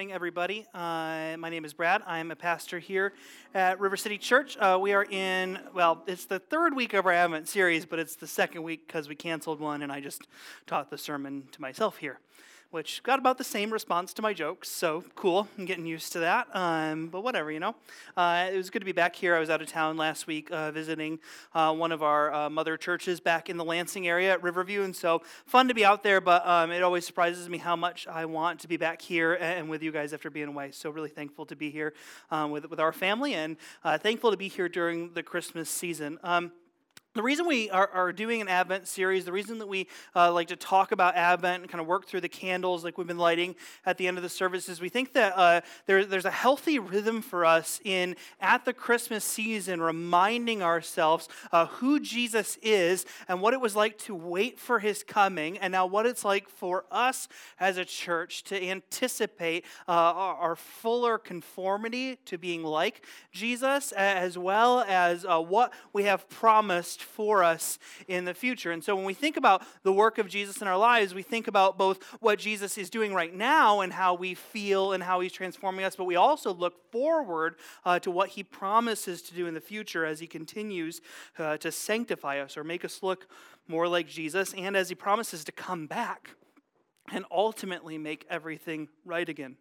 morning, everybody. Uh, my name is Brad. I'm a pastor here at River City Church. Uh, we are in, well, it's the third week of our Advent series, but it's the second week because we canceled one and I just taught the sermon to myself here which got about the same response to my jokes. So cool, I'm getting used to that. Um, but whatever, you know. Uh, it was good to be back here. I was out of town last week uh, visiting uh, one of our uh, mother churches back in the Lansing area at Riverview, and so fun to be out there. But um, it always surprises me how much I want to be back here and with you guys after being away. So really thankful to be here um, with with our family, and uh, thankful to be here during the Christmas season. Um, the reason we are, are, doing an Advent series, the reason that we uh, like to talk about Advent and kind of work through the candles like we've been lighting at the end of the service is we think that uh, there, there's a healthy rhythm for us in at the Christmas season reminding ourselves uh, who Jesus is and what it was like to wait for his coming, and now what it's like for us as a church to anticipate uh, our, our, fuller conformity to being like Jesus, as well as uh, what we have promised for us in the future. And so when we think about the work of Jesus in our lives, we think about both what Jesus is doing right now and how we feel and how he's transforming us, but we also look forward uh, to what he promises to do in the future as he continues uh, to sanctify us or make us look more like Jesus and as he promises to come back and ultimately make everything right again.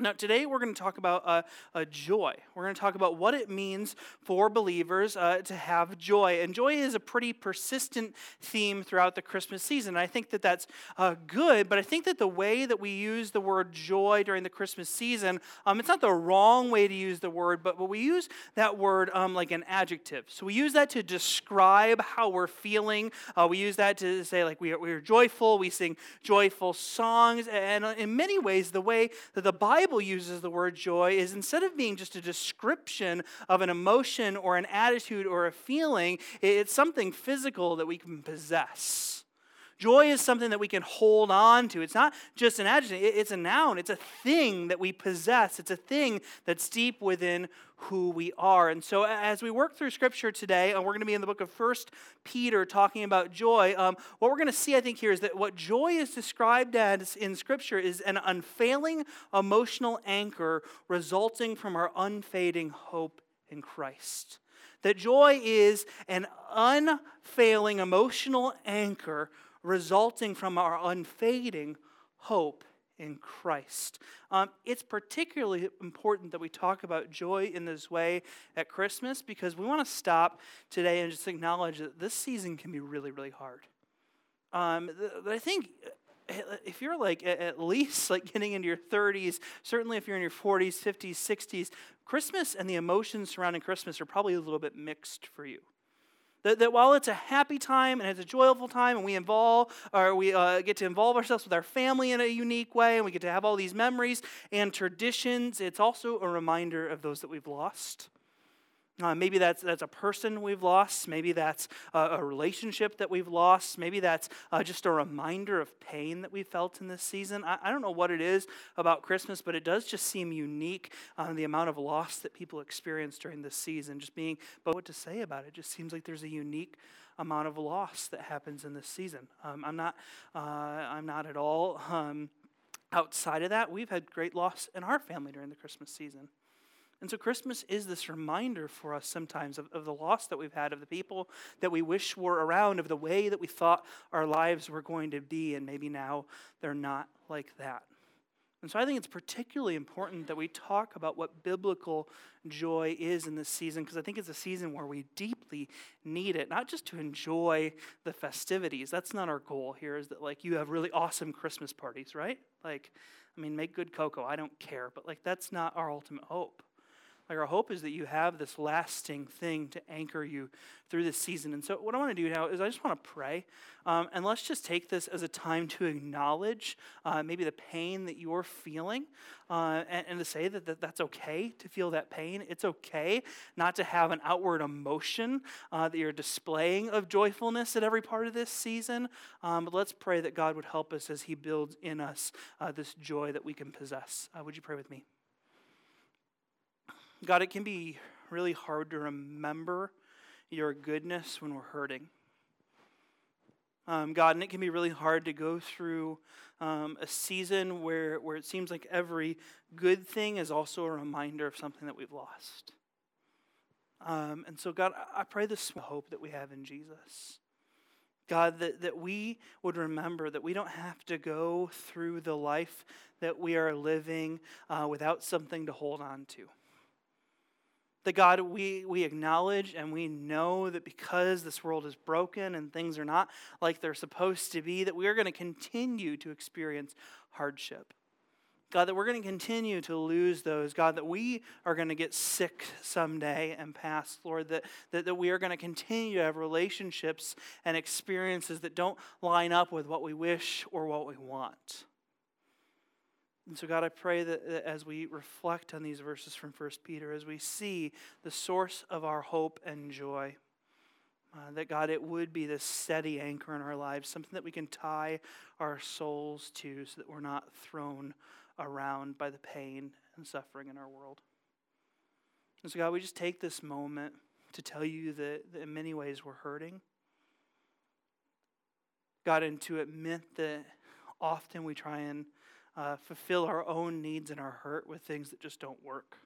Now, today we're going to talk about uh, a joy. We're going to talk about what it means for believers uh, to have joy. And joy is a pretty persistent theme throughout the Christmas season. I think that that's uh, good, but I think that the way that we use the word joy during the Christmas season, um, it's not the wrong way to use the word, but, but we use that word um, like an adjective. So we use that to describe how we're feeling. Uh, we use that to say, like, we are, we are joyful, we sing joyful songs. And in many ways, the way that the Bible Bible uses the word joy is instead of being just a description of an emotion or an attitude or a feeling, it's something physical that we can possess. Joy is something that we can hold on to. It's not just an adjective, it's a noun. It's a thing that we possess. It's a thing that's deep within who we are. And so, as we work through Scripture today, and we're going to be in the book of First Peter talking about joy, um, what we're going to see, I think, here is that what joy is described as in Scripture is an unfailing emotional anchor resulting from our unfading hope in Christ. That joy is an unfailing emotional anchor resulting from our unfading hope in Christ. Um, it's particularly important that we talk about joy in this way at Christmas because we want to stop today and just acknowledge that this season can be really, really hard. Um, I think eh, if you're like at least like getting into your 30s, certainly if you're in your 40s, 50s, 60s, Christmas and the emotions surrounding Christmas are probably a little bit mixed for you. That, that while it's a happy time and it's a joyful time, and we involve or we uh, get to involve ourselves with our family in a unique way, and we get to have all these memories and traditions, it's also a reminder of those that we've lost. Uh, maybe that's, that's a person we've lost. Maybe that's a, a relationship that we've lost. Maybe that's uh, just a reminder of pain that we felt in this season. I, I, don't know what it is about Christmas, but it does just seem unique uh, the amount of loss that people experience during this season. Just being, but what to say about it? it just seems like there's a unique amount of loss that happens in this season. Um, I'm not, uh, I'm not at all um, outside of that. We've had great loss in our family during the Christmas season. And so Christmas is this reminder for us sometimes of, of the loss that we've had, of the people that we wish were around, of the way that we thought our lives were going to be, and maybe now they're not like that. And so I think it's particularly important that we talk about what biblical joy is in this season, because I think it's a season where we deeply need it, not just to enjoy the festivities. That's not our goal here, is that like you have really awesome Christmas parties, right? Like, I mean, make good cocoa, I don't care, but like that's not our ultimate hope. Like our hope is that you have this lasting thing to anchor you through this season. And so, what I want to do now is I just want to pray. Um, and let's just take this as a time to acknowledge uh, maybe the pain that you're feeling uh, and, and, to say that, that that's okay to feel that pain. It's okay not to have an outward emotion uh, that you're displaying of joyfulness at every part of this season. Um, but let's pray that God would help us as He builds in us uh, this joy that we can possess. Uh, would you pray with me? God, it can be really hard to remember your goodness when we're hurting. um, God, and it can be really hard to go through um, a season where, where it seems like every good thing is also a reminder of something that we've lost. Um, and so, God, I pray this hope that we have in Jesus. God, that, that we would remember that we don't have to go through the life that we are living uh, without something to hold on to. That God, we, we acknowledge and we know that because this world is broken and things are not like they're supposed to be, that we are going to continue to experience hardship. God, that we're going to continue to lose those. God, that we are going to get sick someday and pass, Lord, that, that, that we are going to continue to have relationships and experiences that don't line up with what we wish or what we want. And so, God, I pray that, that as we reflect on these verses from 1 Peter, as we see the source of our hope and joy, uh, that God, it would be this steady anchor in our lives, something that we can tie our souls to so that we're not thrown around by the pain and suffering in our world. And so, God, we just take this moment to tell you that, that in many ways we're hurting. God, and to admit that often we try and uh, fulfill our own needs and our hurt with things that just don't work.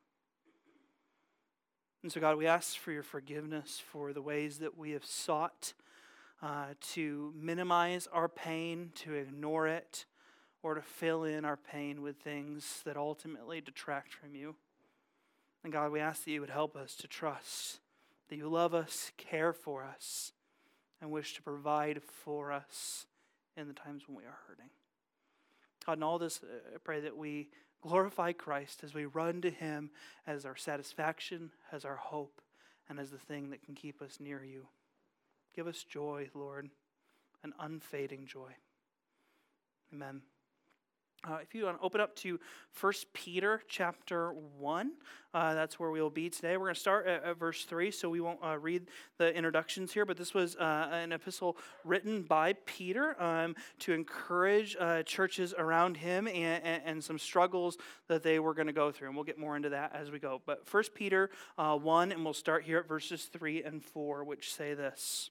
And so, God, we ask for your forgiveness for the ways that we have sought uh, to minimize our pain, to ignore it, or to fill in our pain with things that ultimately detract from you. And God, we ask that you would help us to trust that you love us, care for us, and wish to provide for us in the times when we are hurting. God, in all this, uh, I pray that we glorify Christ as we run to Him as our satisfaction, as our hope, and as the thing that can keep us near you. Give us joy, Lord, an unfading joy. Amen. Uh, if you want to open up to 1 Peter chapter 1, uh, that's where we'll be today. We're going to start at, at verse 3, so we won't uh, read the introductions here, but this was uh, an epistle written by Peter um, to encourage uh, churches around him and, and, and, some struggles that they were going to go through. And we'll get more into that as we go. But 1 Peter uh, 1, and we'll start here at verses 3 and 4, which say this.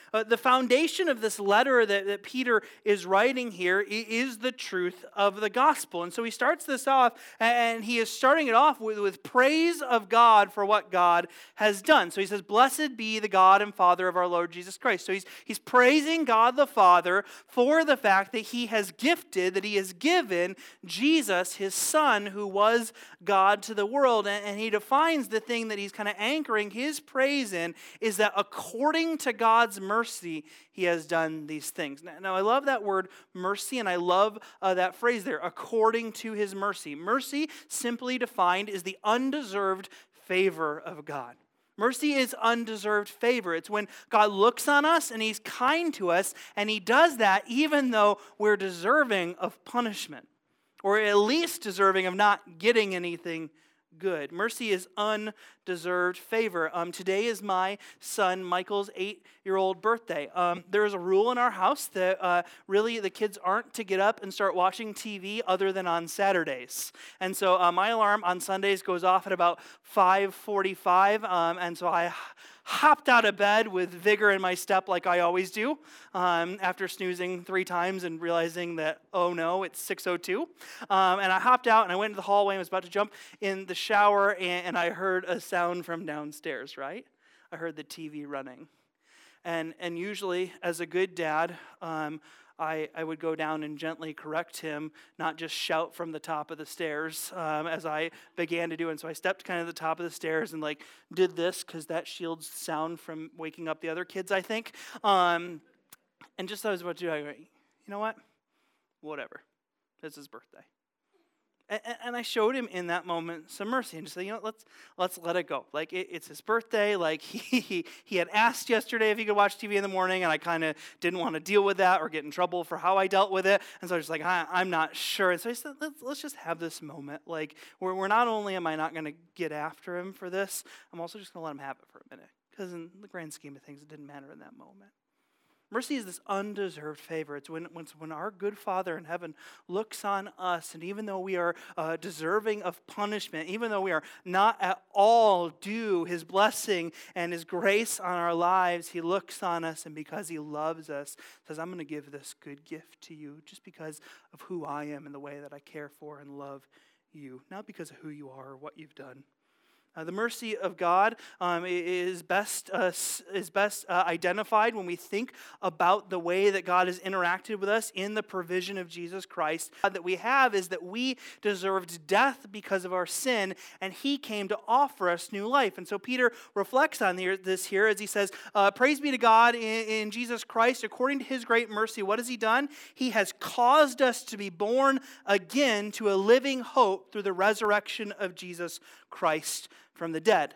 uh, the foundation of this letter that, that Peter is writing here is the truth of the gospel. And so he starts this off, and he is starting it off with, with praise of God for what God has done. So he says, Blessed be the God and Father of our Lord Jesus Christ. So he's, he's praising God the Father for the fact that he has gifted, that he has given Jesus, his son, who was God to the world. And, and he defines the thing that he's kind of anchoring his praise in is that according to God's mercy, mercy he has done these things. Now, now I love that word mercy, and I love uh, that phrase there, according to his mercy. Mercy, simply defined, is the undeserved favor of God. Mercy is undeserved favor. It's when God looks on us and He's kind to us, and He does that even though we're deserving of punishment, or at least deserving of not getting anything good. Mercy is undeserved favor. Um, today is my son Michael's eight year old birthday. Um, there is a rule in our house that uh, really the kids aren't to get up and start watching TV other than on Saturdays. And so uh, my alarm on Sundays goes off at about 5:45, um, and so I hopped out of bed with vigor in my step like I always do um, after snoozing three times and realizing that, oh no, it's 6.02. Um, and I hopped out and I went into the hallway and was about to jump in the shower and, and I heard a sound from downstairs, right? I heard the TV running. And, and usually, as a good dad, um, I, I would go down and gently correct him, not just shout from the top of the stairs um, as I began to do. And so I stepped kind of the top of the stairs and like did this because that shields sound from waking up the other kids, I think. Um, and just I was about to do, I went, you know what? Whatever. It's his birthday. And, I showed him in that moment some mercy and just said, you know, let's let's let it go. Like it, it's his birthday. Like he he had asked yesterday if he could watch TV in the morning, and I kind of didn't want to deal with that or get in trouble for how I dealt with it. And so I was like, I, am not sure. And so I said, let's, let's just have this moment. Like we're, we're not only am I not going to get after him for this, I'm also just going to let him have it for a minute because in the grand scheme of things, it didn't matter in that moment. Mercy is this undeserved favor. It's when, when, when our good Father in heaven looks on us, and even though we are uh, deserving of punishment, even though we are not at all due His blessing and His grace on our lives, He looks on us, and because He loves us, says, I'm going to give this good gift to you just because of who I am and the way that I care for and love you, not because of who you are or what you've done. Uh, the mercy of God um, is best, uh, is best uh, identified when we think about the way that God has interacted with us in the provision of Jesus Christ. That we have is that we deserved death because of our sin, and He came to offer us new life. And so Peter reflects on this here as he says, uh, Praise be to God in, in Jesus Christ, according to His great mercy. What has He done? He has caused us to be born again to a living hope through the resurrection of Jesus Christ from the dead.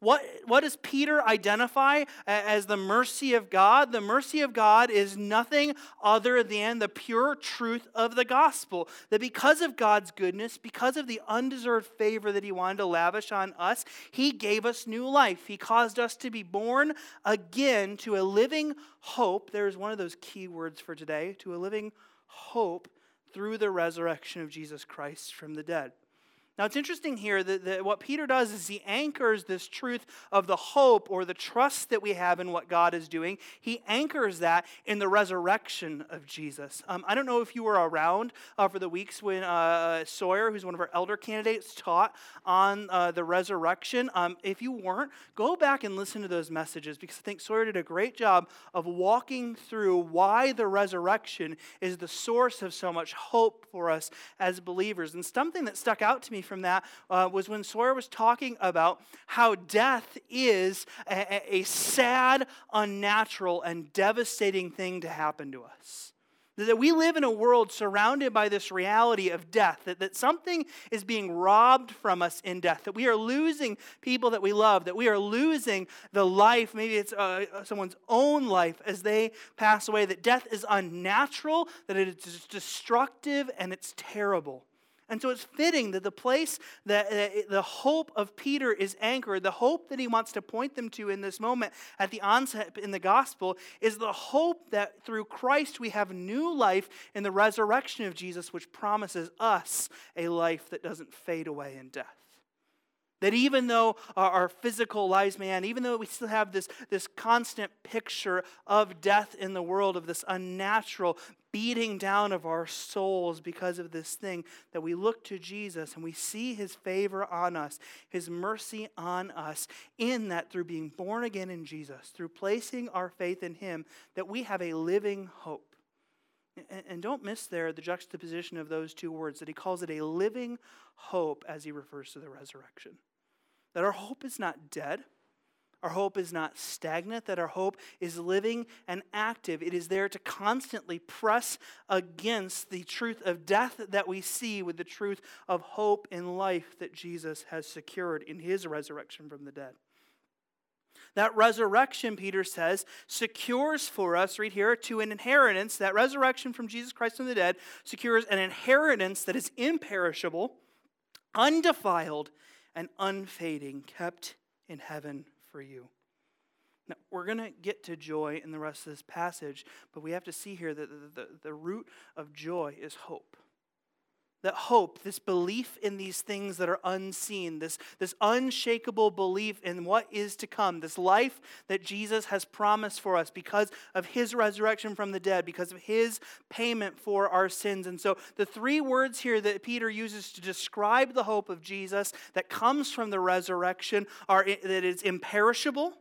What, what does Peter identify as the mercy of God? The mercy of God is nothing other than the pure truth of the gospel. That because of God's goodness, because of the undeserved favor that He wanted to lavish on us, He gave us new life. He caused us to be born again to a living hope. There's one of those key words for today to a living hope through the resurrection of Jesus Christ from the dead. Now, it's interesting here that, that, what Peter does is he anchors this truth of the hope or the trust that we have in what God is doing. He anchors that in the resurrection of Jesus. Um, I don't know if you were around uh, for the weeks when uh, Sawyer, who's one of our elder candidates, taught on uh, the resurrection. Um, if you weren't, go back and listen to those messages because I think Sawyer did a great job of walking through why the resurrection is the source of so much hope for us as believers. And something that stuck out to me from that uh, was when Sawyer was talking about how death is a, a sad, unnatural, and devastating thing to happen to us. That we live in a world surrounded by this reality of death, that, that something is being robbed from us in death, that we are losing people that we love, that we are losing the life, maybe it's uh, someone's own life as they pass away, that death is unnatural, that it is destructive, and it's terrible. And so it's fitting that the place that the hope of Peter is anchored, the hope that he wants to point them to in this moment at the onset in the gospel, is the hope that through Christ we have new life in the resurrection of Jesus, which promises us a life that doesn't fade away in death. That even though our, physical lives, man, even though we still have this, this constant picture of death in the world, of this unnatural beating down of our souls because of this thing, that we look to Jesus and we see his favor on us, his mercy on us, in that through being born again in Jesus, through placing our faith in him, that we have a living hope. And don't miss there the juxtaposition of those two words, that he calls it a living hope as he refers to the resurrection. That our hope is not dead, our hope is not stagnant, that our hope is living and active. It is there to constantly press against the truth of death that we see with the truth of hope in life that Jesus has secured in his resurrection from the dead. That resurrection, Peter says, secures for us, read here, to an inheritance. That resurrection from Jesus Christ from the dead secures an inheritance that is imperishable, undefiled, and unfading, kept in heaven for you. Now, we're going to get to joy in the rest of this passage, but we have to see here that the, the, the root of joy is hope that hope, this belief in these things that are unseen, this, this unshakable belief in what is to come, this life that Jesus has promised for us because of his resurrection from the dead, because of his payment for our sins. And so the three words here that Peter uses to describe the hope of Jesus that comes from the resurrection are that is imperishable,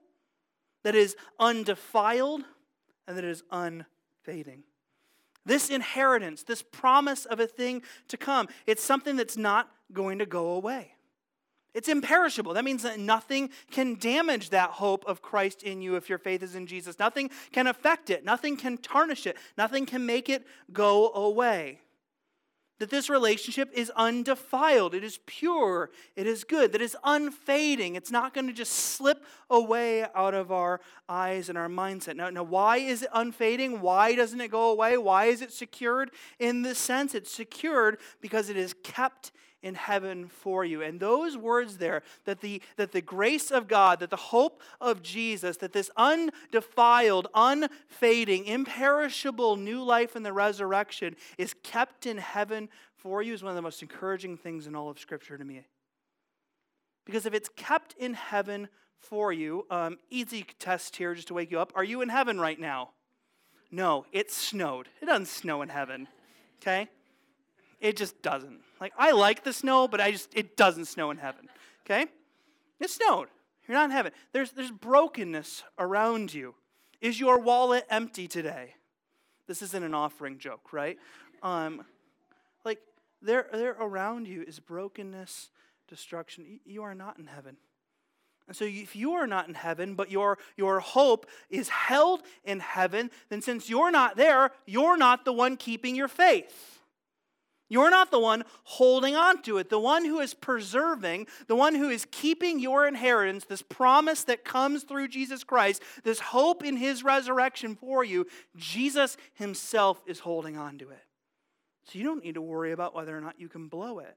that is undefiled, and that is unfading. This inheritance, this promise of a thing to come, it's something that's not going to go away. It's imperishable. That means that nothing can damage that hope of Christ in you if your faith is in Jesus. Nothing can affect it. Nothing can tarnish it. Nothing can make it go away that this relationship is undefiled, it is pure, it is good, that is unfading. It's not going to just slip away out of our eyes and our mindset. Now, now, why is it unfading? Why doesn't it go away? Why is it secured in this sense? It's secured because it is kept in heaven for you. And those words there, that the, that the grace of God, that the hope of Jesus, that this undefiled, unfading, imperishable new life in the resurrection is kept in heaven for you, is one of the most encouraging things in all of Scripture to me. Because if it's kept in heaven for you, um, easy test here just to wake you up. Are you in heaven right now? No, it snowed. It doesn't snow in heaven, okay? It just doesn't. Like, I like the snow, but I just, it doesn't snow in heaven, okay? It snowed. You're not in heaven. There's, there's brokenness around you. Is your wallet empty today? This isn't an offering joke, right? Um, like, there, there around you is brokenness, destruction. You are not in heaven. And so, if you are not in heaven, but your, your hope is held in heaven, then since you're not there, you're not the one keeping your faith. You're not the one holding on to it. The one who is preserving, the one who is keeping your inheritance, this promise that comes through Jesus Christ, this hope in his resurrection for you, Jesus himself is holding on to it. So you don't need to worry about whether or not you can blow it.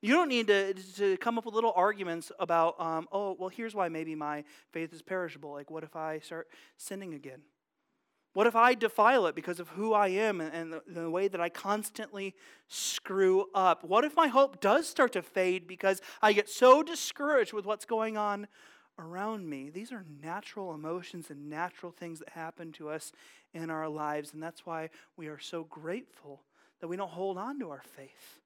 You don't need to, to come up with little arguments about, um, oh, well, here's why maybe my faith is perishable. Like, what if I start sinning again? What if I defile it because of who I am and, the, way that I constantly screw up? What if my hope does start to fade because I get so discouraged with what's going on around me? These are natural emotions and natural things that happen to us in our lives, and that's why we are so grateful that we don't hold on to our faith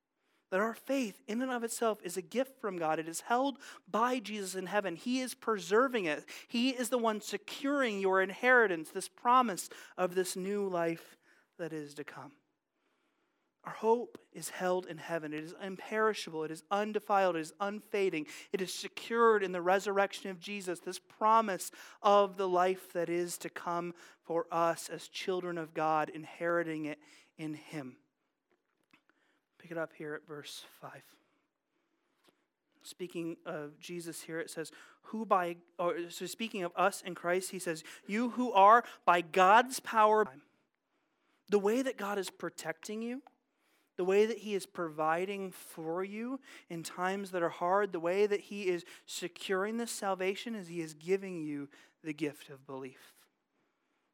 that our faith, in and of itself, is a gift from God. It is held by Jesus in heaven. He is preserving it, He is the one securing your inheritance, this promise of this new life that is to come. Our hope is held in heaven. It is imperishable. It is undefiled. It is unfading. It is secured in the resurrection of Jesus, this promise of the life that is to come for us as children of God, inheriting it in Him. Pick it up here at verse 5. Speaking of Jesus here, it says, Who by, or, so speaking of us in Christ, he says, You who are by God's power, the way that God is protecting you, the way that He is providing for you in times that are hard, the way that He is securing this salvation is He is giving you the gift of belief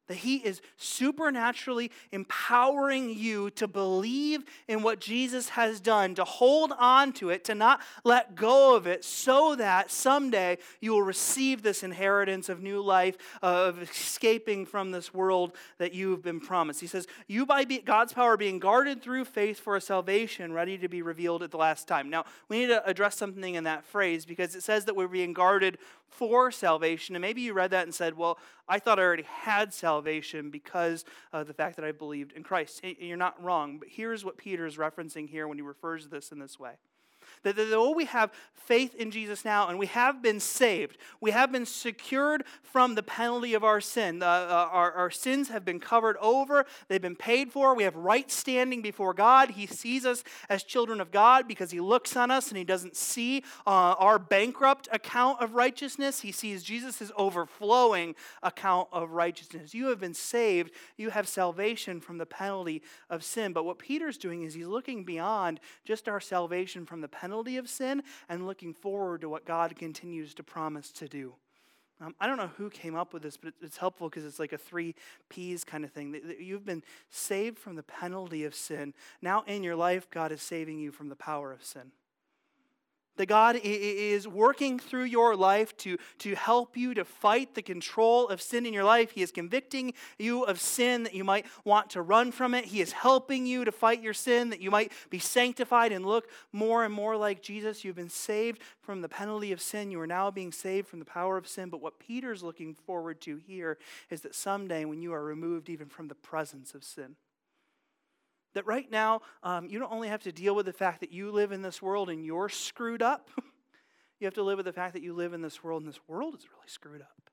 that He is supernaturally empowering you to believe in what Jesus has done, to hold on to it, to not let go of it, so that someday you will receive this inheritance of new life, uh, of escaping from this world that you've been promised. He says, You by God's power being guarded through faith for a salvation ready to be revealed at the last time. Now, we need to address something in that phrase because it says that we're being guarded for salvation. And maybe you read that and said, Well, I thought I already had salvation because of the fact that I believed in Christ. And you're not wrong, but here's what Peter is referencing here when he refers to this in this way. That though we have faith in Jesus now and we have been saved, we have been secured from the penalty of our sin. Uh, uh, our, our sins have been covered over, they've been paid for. We have right standing before God. He sees us as children of God because He looks on us and He doesn't see uh, our bankrupt account of righteousness. He sees Jesus' overflowing account of righteousness. You have been saved, you have salvation from the penalty of sin. But what Peter's doing is he's looking beyond just our salvation from the penalty penalty of sin and looking forward to what God continues to promise to do. Um, I don't know who came up with this, but it's helpful because it's like a three P's kind of thing. You've been saved from the penalty of sin. Now in your life, God is saving you from the power of sin. That God is working through your life to, to help you to fight the control of sin in your life. He is convicting you of sin that you might want to run from it. He is helping you to fight your sin that you might be sanctified and look more and more like Jesus. You've been saved from the penalty of sin. You are now being saved from the power of sin. But what Peter's looking forward to here is that someday when you are removed even from the presence of sin, that right now, um, you don't only have to deal with the fact that you live in this world and you're screwed up, you have to live with the fact that you live in this world and this world is really screwed up.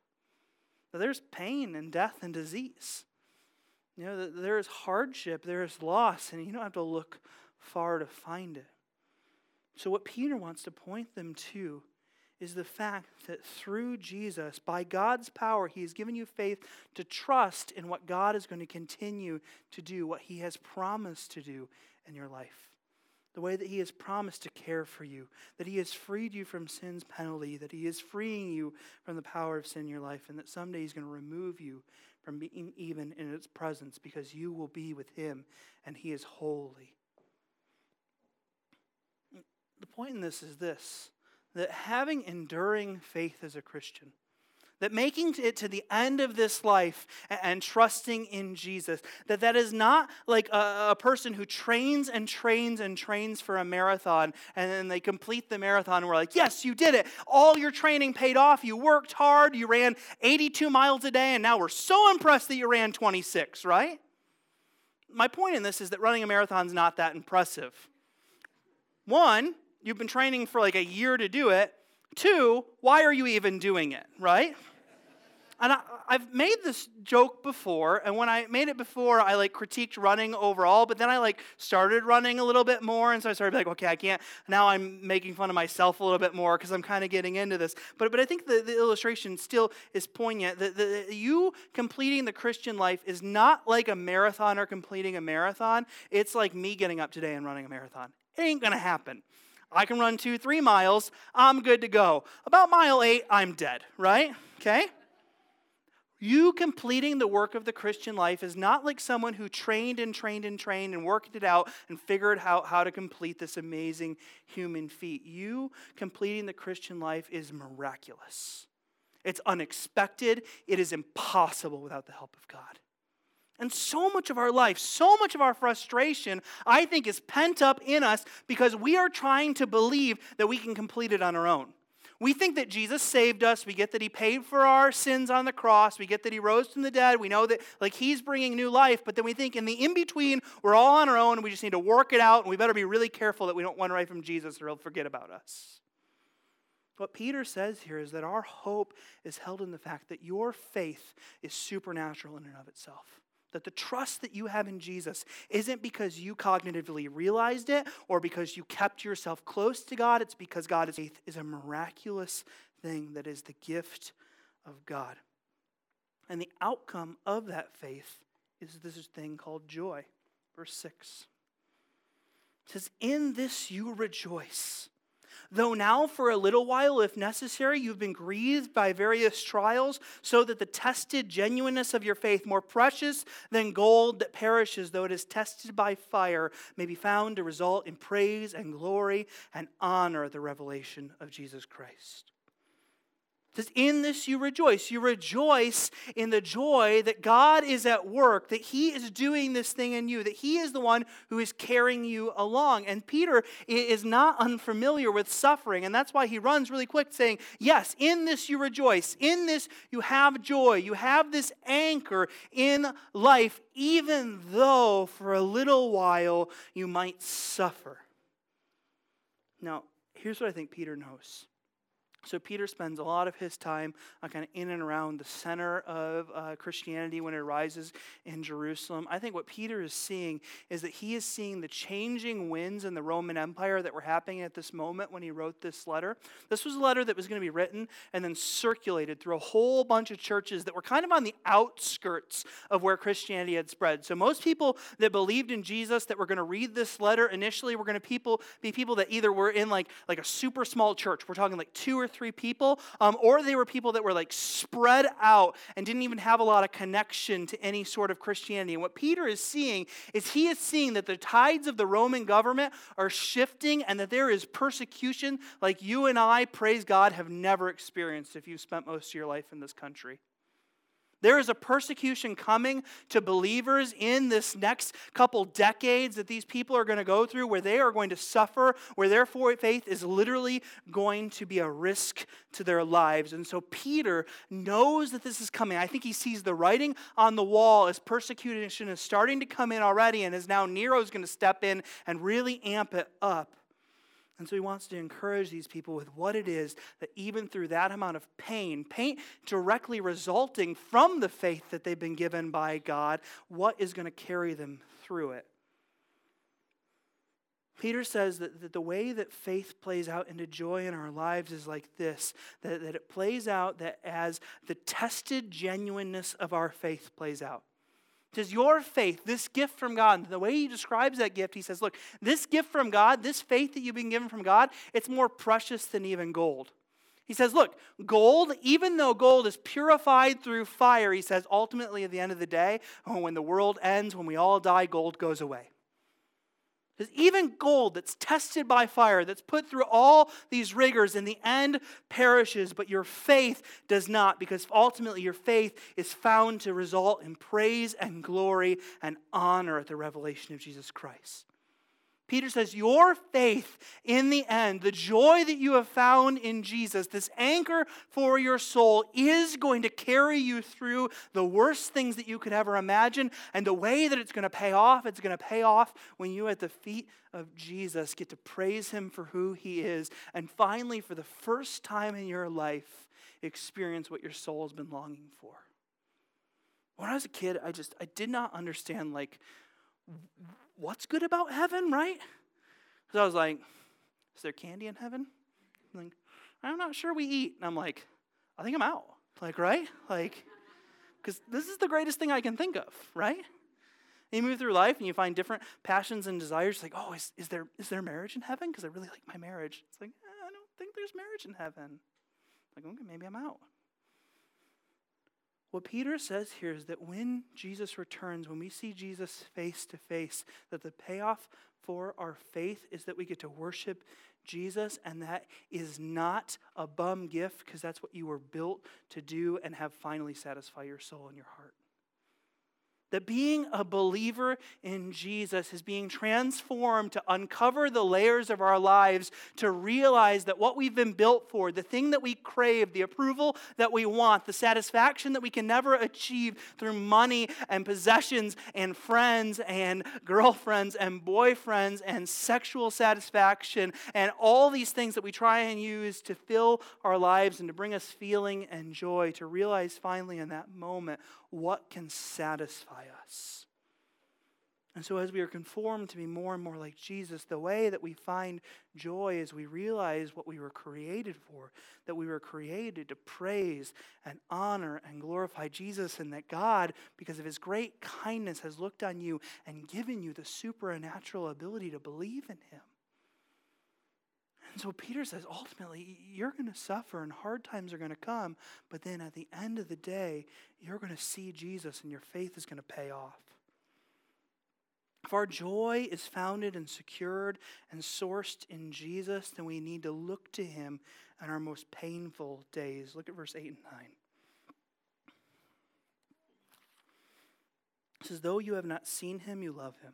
Now, there's pain and death and disease. You know, there is hardship, there is loss, and you don't have to look far to find it. So, what Peter wants to point them to is the fact that through Jesus, by God's power, He has given you faith to trust in what God is going to continue to do, what He has promised to do in your life. the way that He has promised to care for you, that He has freed you from sin's penalty, that He is freeing you from the power of sin in your life, and that someday He's going to remove you from being even in its presence because you will be with Him and He is holy. The point in this is this that having enduring faith as a Christian, that making it to the end of this life and, trusting in jesus that that is not like a, a, person who trains and trains and trains for a marathon and then they complete the marathon and we're like yes you did it. All your training paid off. You worked hard. You ran 82 miles a day and now we're so impressed that you ran 26 right? My point in this is that running a marathon is not that impressive. One you've been training for like a year to do it Two, why are you even doing it, right? And I, have made this joke before, and when I made it before, I like critiqued running overall, but then I like started running a little bit more, and so I started like, okay, I can't. Now I'm making fun of myself a little bit more because I'm kind of getting into this. But but I think the, the illustration still is poignant. That the, you completing the Christian life is not like a marathoner completing a marathon. It's like me getting up today and running a marathon. It ain't gonna happen. I can run two, three miles, I'm good to go. About mile eight, I'm dead, right? Okay? You completing the work of the Christian life is not like someone who trained and trained and trained and worked it out and figured out how to complete this amazing human feat. You completing the Christian life is miraculous. It's unexpected. It is impossible without the help of God. And so much of our life, so much of our frustration, I think, is pent up in us because we are trying to believe that we can complete it on our own. We think that Jesus saved us. We get that he paid for our sins on the cross. We get that he rose from the dead. We know that like he's bringing new life, but then we think in the in between, we're all on our own we just need to work it out and we better be really careful that we don't run away from Jesus or he'll forget about us. What Peter says here is that our hope is held in the fact that your faith is supernatural in and of itself that the trust that you have in Jesus isn't because you cognitively realized it or because you kept yourself close to God. It's because God's faith is a miraculous thing that is the gift of God. And the outcome of that faith is this thing called joy. Verse 6 it says, In this you rejoice Though now, for a little while, if necessary, you've been grieved by various trials, so that the tested genuineness of your faith, more precious than gold that perishes, though it is tested by fire, may be found to result in praise and glory and honor the revelation of Jesus Christ In this you rejoice. You rejoice in the joy that God is at work, that He is doing this thing in you, that He is the one who is carrying you along. And Peter is not unfamiliar with suffering, and that's why he runs really quick, saying, Yes, in this you rejoice. In this you have joy. You have this anchor in life, even though for a little while you might suffer. Now, here's what I think Peter knows so Peter spends a lot of his time uh, kind of in and around the center of uh, Christianity when it arises in Jerusalem. I think what Peter is seeing is that he is seeing the changing winds in the Roman Empire that were happening at this moment when he wrote this letter. This was a letter that was going to be written and then circulated through a whole bunch of churches that were kind of on the outskirts of where Christianity had spread. So most people that believed in Jesus that were going to read this letter initially were going to people be people that either were in like like a super small church. We're talking like two or three people, um, or they were people that were like spread out and didn't even have a lot of connection to any sort of Christianity. And what Peter is seeing is he is seeing that the tides of the Roman government are shifting and that there is persecution like you and I, praise God, have never experienced if you've spent most of your life in this country. There is a persecution coming to believers in this next couple decades that these people are going to go through where they are going to suffer, where their faith is literally going to be a risk to their lives. And so Peter knows that this is coming. I think he sees the writing on the wall as persecution is starting to come in already, and as now Nero is going to step in and really amp it up. And so he wants to encourage these people with what it is that even through that amount of pain, pain directly resulting from the faith that they've been given by God, what is going to carry them through it. Peter says that, that the way that faith plays out into joy in our lives is like this that, that it plays out that as the tested genuineness of our faith plays out says, Your faith, this gift from God, the way he describes that gift, he says, Look, this gift from God, this faith that you've been given from God, it's more precious than even gold. He says, Look, gold, even though gold is purified through fire, he says, ultimately at the end of the day, when the world ends, when we all die, gold goes away. Because even gold that's tested by fire, that's put through all these rigors, in the end perishes, but your faith does not, because ultimately your faith is found to result in praise and glory and honor at the revelation of Jesus Christ. Peter says, Your faith in the end, the joy that you have found in Jesus, this anchor for your soul, is going to carry you through the worst things that you could ever imagine. And the way that it's going to pay off, it's going to pay off when you, at the feet of Jesus, get to praise him for who he is. And finally, for the first time in your life, experience what your soul has been longing for. When I was a kid, I just I did not understand like what's good about heaven, right? So I was like, is there candy in heaven? I'm like, I'm not sure we eat. And I'm like, I think I'm out. Like, right? Like, because this is the greatest thing I can think of, right? And you move through life and you find different passions and desires. It's like, oh, is, is, there, is there marriage in heaven? Because I really like my marriage. It's like, eh, I don't think there's marriage in heaven. Like, okay, maybe I'm out. What Peter says here is that when Jesus returns, when we see Jesus face to face, that the payoff for our faith is that we get to worship Jesus, and that is not a bum gift because that's what you were built to do and have finally satisfy your soul and your heart. That being a believer in Jesus is being transformed to uncover the layers of our lives, to realize that what we've been built for, the thing that we crave, the approval that we want, the satisfaction that we can never achieve through money and possessions and friends and girlfriends and boyfriends and sexual satisfaction and all these things that we try and use to fill our lives and to bring us feeling and joy, to realize finally in that moment what can satisfy us. And so, as we are conformed to be more and more like Jesus, the way that we find joy is we realize what we were created for, that we were created to praise and honor and glorify Jesus, and that God, because of his great kindness, has looked on you and given you the supernatural ability to believe in him. And so Peter says, ultimately, you're going to suffer and hard times are going to come, but then at the end of the day, you're going to see Jesus and your faith is going to pay off. If our joy is founded and secured and sourced in Jesus, then we need to look to him in our most painful days. Look at verse 8 and 9. It says, Though you have not seen him, you love him.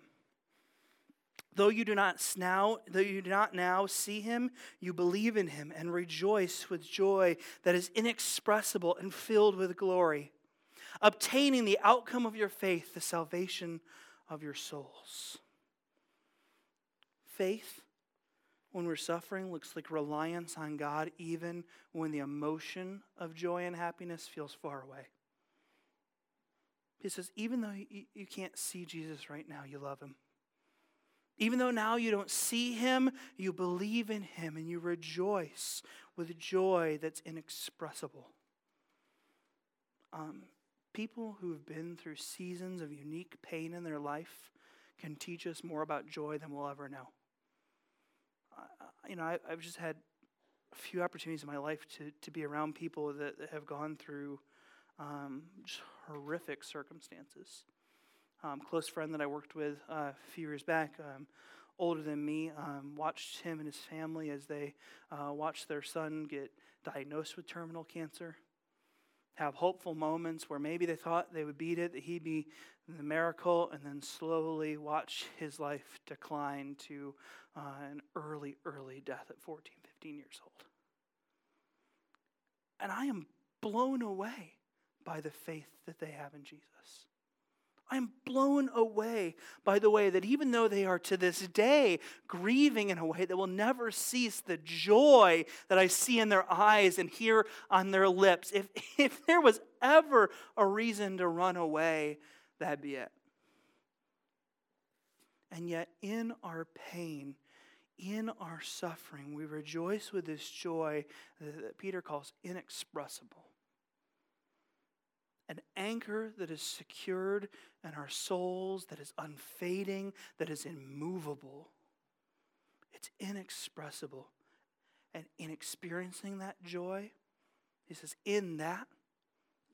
Though you do not now, though you do not now see him, you believe in him and rejoice with joy that is inexpressible and filled with glory, obtaining the outcome of your faith, the salvation of your souls. Faith, when we're suffering, looks like reliance on God, even when the emotion of joy and happiness feels far away. He says, even though you, you can't see Jesus right now, you love him. Even though now you don't see him, you believe in him and you rejoice with joy that's inexpressible. Um, people who have been through seasons of unique pain in their life can teach us more about joy than we'll ever know. Uh, you know, I, have just had a few opportunities in my life to, to be around people that, that have gone through um, just horrific circumstances um, close friend that I worked with uh, a few years back, um, older than me, um, watched him and his family as they uh, watched their son get diagnosed with terminal cancer. Have hopeful moments where maybe they thought they would beat it, that he'd be the miracle, and then slowly watch his life decline to uh, an early, early death at 14, 15 years old. And I am blown away by the faith that they have in Jesus. I'm blown away by the way that even though they are to this day grieving in a way that will never cease, the joy that I see in their eyes and hear on their lips, if, if there was ever a reason to run away, that'd be it. And yet, in our pain, in our suffering, we rejoice with this joy that Peter calls inexpressible. an anchor that is secured in our souls, that is unfading, that is immovable. It's inexpressible. And in experiencing that joy, he says, in that,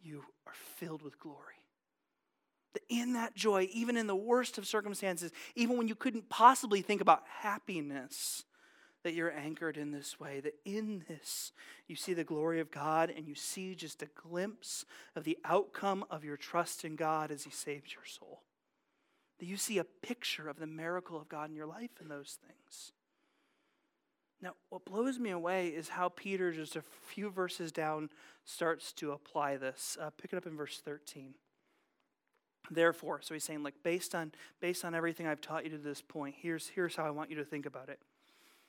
you are filled with glory. That in that joy, even in the worst of circumstances, even when you couldn't possibly think about happiness, that you're anchored in this way, that in this you see the glory of God and you see just a glimpse of the outcome of your trust in God as He saves your soul. That you see a picture of the miracle of God in your life in those things. Now, what blows me away is how Peter, just a few verses down, starts to apply this. Uh, pick it up in verse 13. Therefore, so he's saying, like, based on based on everything I've taught you to this point, here's here's how I want you to think about it.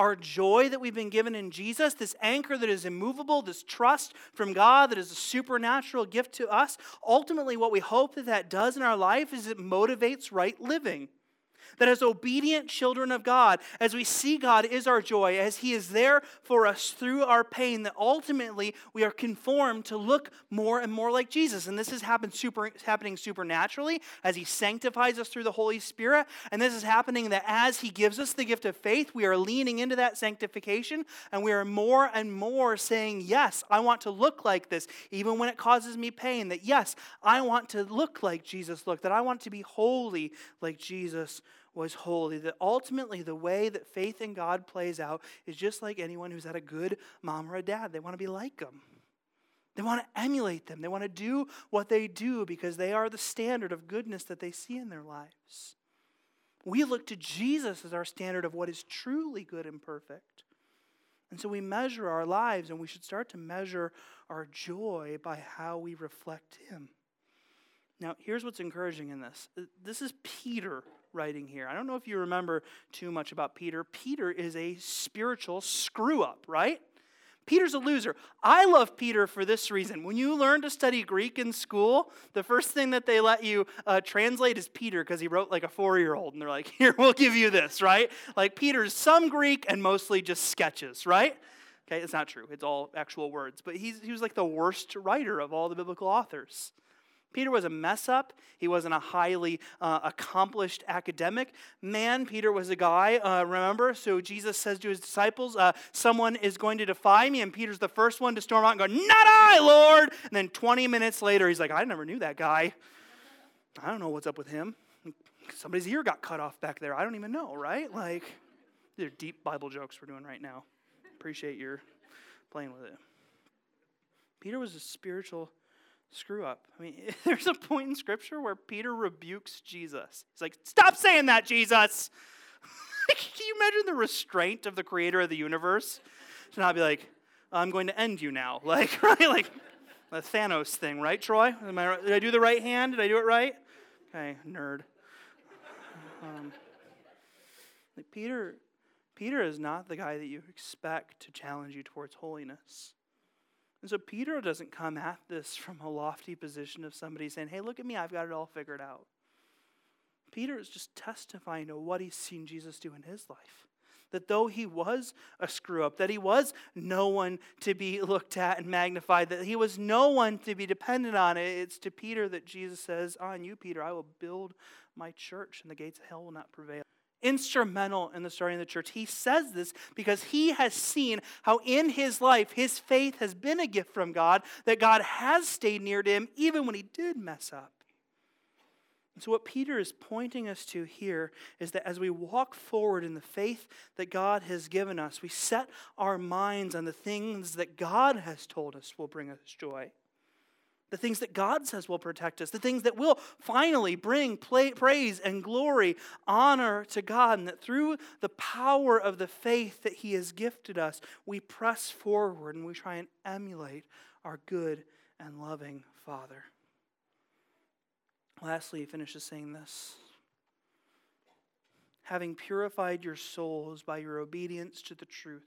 our joy that we've been given in Jesus, this anchor that is immovable, this trust from God that is a supernatural gift to us, ultimately, what we hope that that does in our life is it motivates right living. That as obedient children of God, as we see God is our joy, as He is there for us through our pain, that ultimately we are conformed to look more and more like Jesus. And this is super, happening supernaturally as He sanctifies us through the Holy Spirit. And this is happening that as He gives us the gift of faith, we are leaning into that sanctification and we are more and more saying, Yes, I want to look like this, even when it causes me pain. That yes, I want to look like Jesus looked, that I want to be holy like Jesus was holy. That ultimately, the way that faith in God plays out is just like anyone who's had a good mom or a dad. They want to be like them. They want to emulate them. They want to do what they do because they are the standard of goodness that they see in their lives. We look to Jesus as our standard of what is truly good and perfect. And so we measure our lives, and we should start to measure our joy by how we reflect Him. Now, here's what's encouraging in this this is Peter writing here. I don't know if you remember too much about Peter. Peter is a spiritual screw up, right? Peter's a loser. I love Peter for this reason. When you learn to study Greek in school, the first thing that they let you uh, translate is Peter because he wrote like a four year old. And they're like, here, we'll give you this, right? Like Peter's some Greek and mostly just sketches, right? Okay, it's not true. It's all actual words. But he's, he was like the worst writer of all the biblical authors. Peter was a mess up. He wasn't a highly uh, accomplished academic man. Peter was a guy, uh, remember? So Jesus says to his disciples, uh, Someone is going to defy me. And Peter's the first one to storm out and go, Not I, Lord. And then 20 minutes later, he's like, I never knew that guy. I don't know what's up with him. Somebody's ear got cut off back there. I don't even know, right? Like, these are deep Bible jokes we're doing right now. Appreciate your playing with it. Peter was a spiritual screw up. I mean, there's a point in Scripture where Peter rebukes Jesus. He's like, Stop saying that, Jesus. Can you imagine the restraint of the creator of the universe? To not be like, I'm going to end you now. Like, right? Like the Thanos thing, right, Troy? Am I, did I do the right hand? Did I do it right? Okay, nerd. Um, like Peter, Peter is not the guy that you expect to challenge you towards holiness. And so Peter doesn't come at this from a lofty position of somebody saying, hey, look at me, I've got it all figured out. Peter is just testifying to what he's seen Jesus do in his life. That though he was a screw up, that he was no one to be looked at and magnified, that he was no one to be dependent on, it's to Peter that Jesus says, ah, On you, Peter, I will build my church, and the gates of hell will not prevail instrumental in the starting of the church. He says this because he has seen how in his life his faith has been a gift from God, that God has stayed near to him even when he did mess up. And so, what Peter is pointing us to here is that as we walk forward in the faith that God has given us, we set our minds on the things that God has told us will bring us joy the things that God says will protect us, the things that will finally bring praise and glory, honor to God, and that through the power of the faith that He has gifted us, we press forward and we try and emulate our good and loving Father. Lastly, he finishes saying this having purified your souls by your obedience to the truth.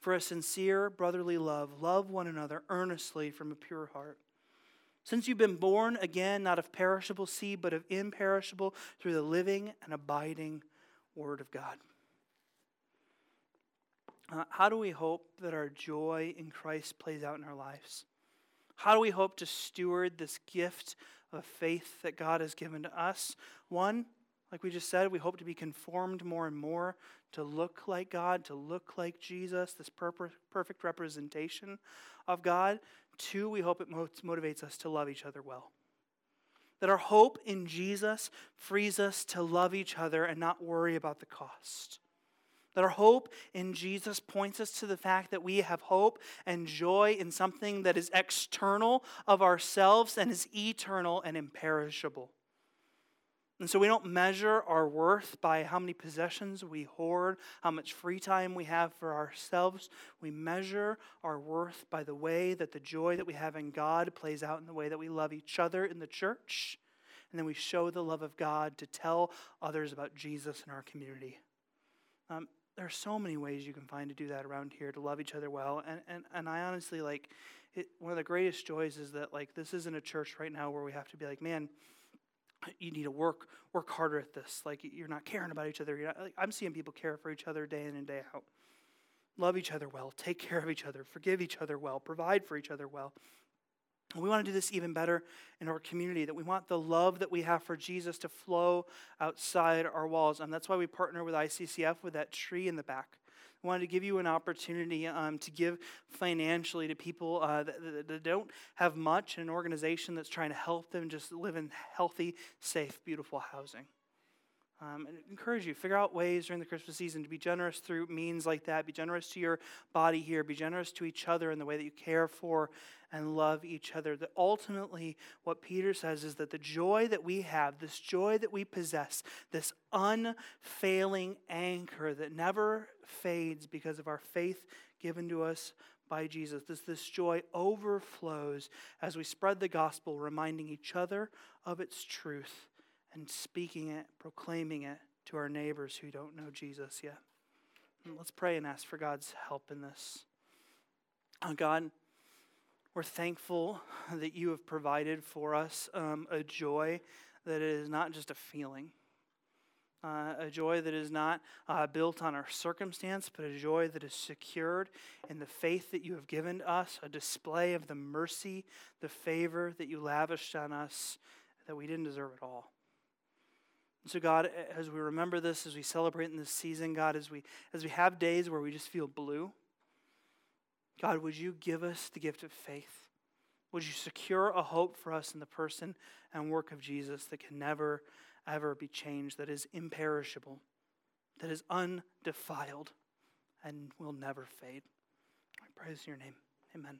For a sincere brotherly love, love one another earnestly from a pure heart. Since you've been born again, not of perishable seed, but of imperishable, through the living and abiding Word of God. Uh, how do we hope that our joy in Christ plays out in our lives? How do we hope to steward this gift of faith that God has given to us? One, like we just said, we hope to be conformed more and more to look like God, to look like Jesus, this perfect representation of God. Two, we hope it motivates us to love each other well. That our hope in Jesus frees us to love each other and not worry about the cost. That our hope in Jesus points us to the fact that we have hope and joy in something that is external of ourselves and is eternal and imperishable. And so we don't measure our worth by how many possessions we hoard, how much free time we have for ourselves. We measure our worth by the way that the joy that we have in God plays out in the way that we love each other in the church. And then we show the love of God to tell others about Jesus in our community. Um, there are so many ways you can find to do that around here to love each other well. And, and, and I honestly like it, one of the greatest joys is that like this isn't a church right now where we have to be like, man, you need to work work harder at this. Like you're not caring about each other. Not, like, I'm seeing people care for each other day in and day out. Love each other well, take care of each other, forgive each other well, provide for each other well. And we want to do this even better in our community, that we want the love that we have for Jesus to flow outside our walls. And that's why we partner with ICCF with that tree in the back. I wanted to give you an opportunity um, to give financially to people uh, that, that, don't have much, an organization that's trying to help them just live in healthy, safe, beautiful housing. Um, and encourage you, figure out ways during the Christmas season to be generous through means like that. Be generous to your body here. Be generous to each other in the way that you care for and love each other. That ultimately, what Peter says is that the joy that we have, this joy that we possess, this unfailing anchor that never fades because of our faith given to us by Jesus, this, this joy overflows as we spread the gospel, reminding each other of its truth and speaking it, proclaiming it to our neighbors who don't know Jesus yet. Let's pray and ask for God's help in this. Oh God, we're thankful that you have provided for us um, a joy that is not just a feeling, uh, a joy that is not uh, built on our circumstance, but a joy that is secured in the faith that you have given us, a display of the mercy, the favor that you lavished on us that we didn't deserve at all. So God, as we remember this, as we celebrate in this season, God, as we as we have days where we just feel blue, God, would you give us the gift of faith? Would you secure a hope for us in the person and work of Jesus that can never, ever be changed, that is imperishable, that is undefiled, and will never fade? I praise your name. Amen.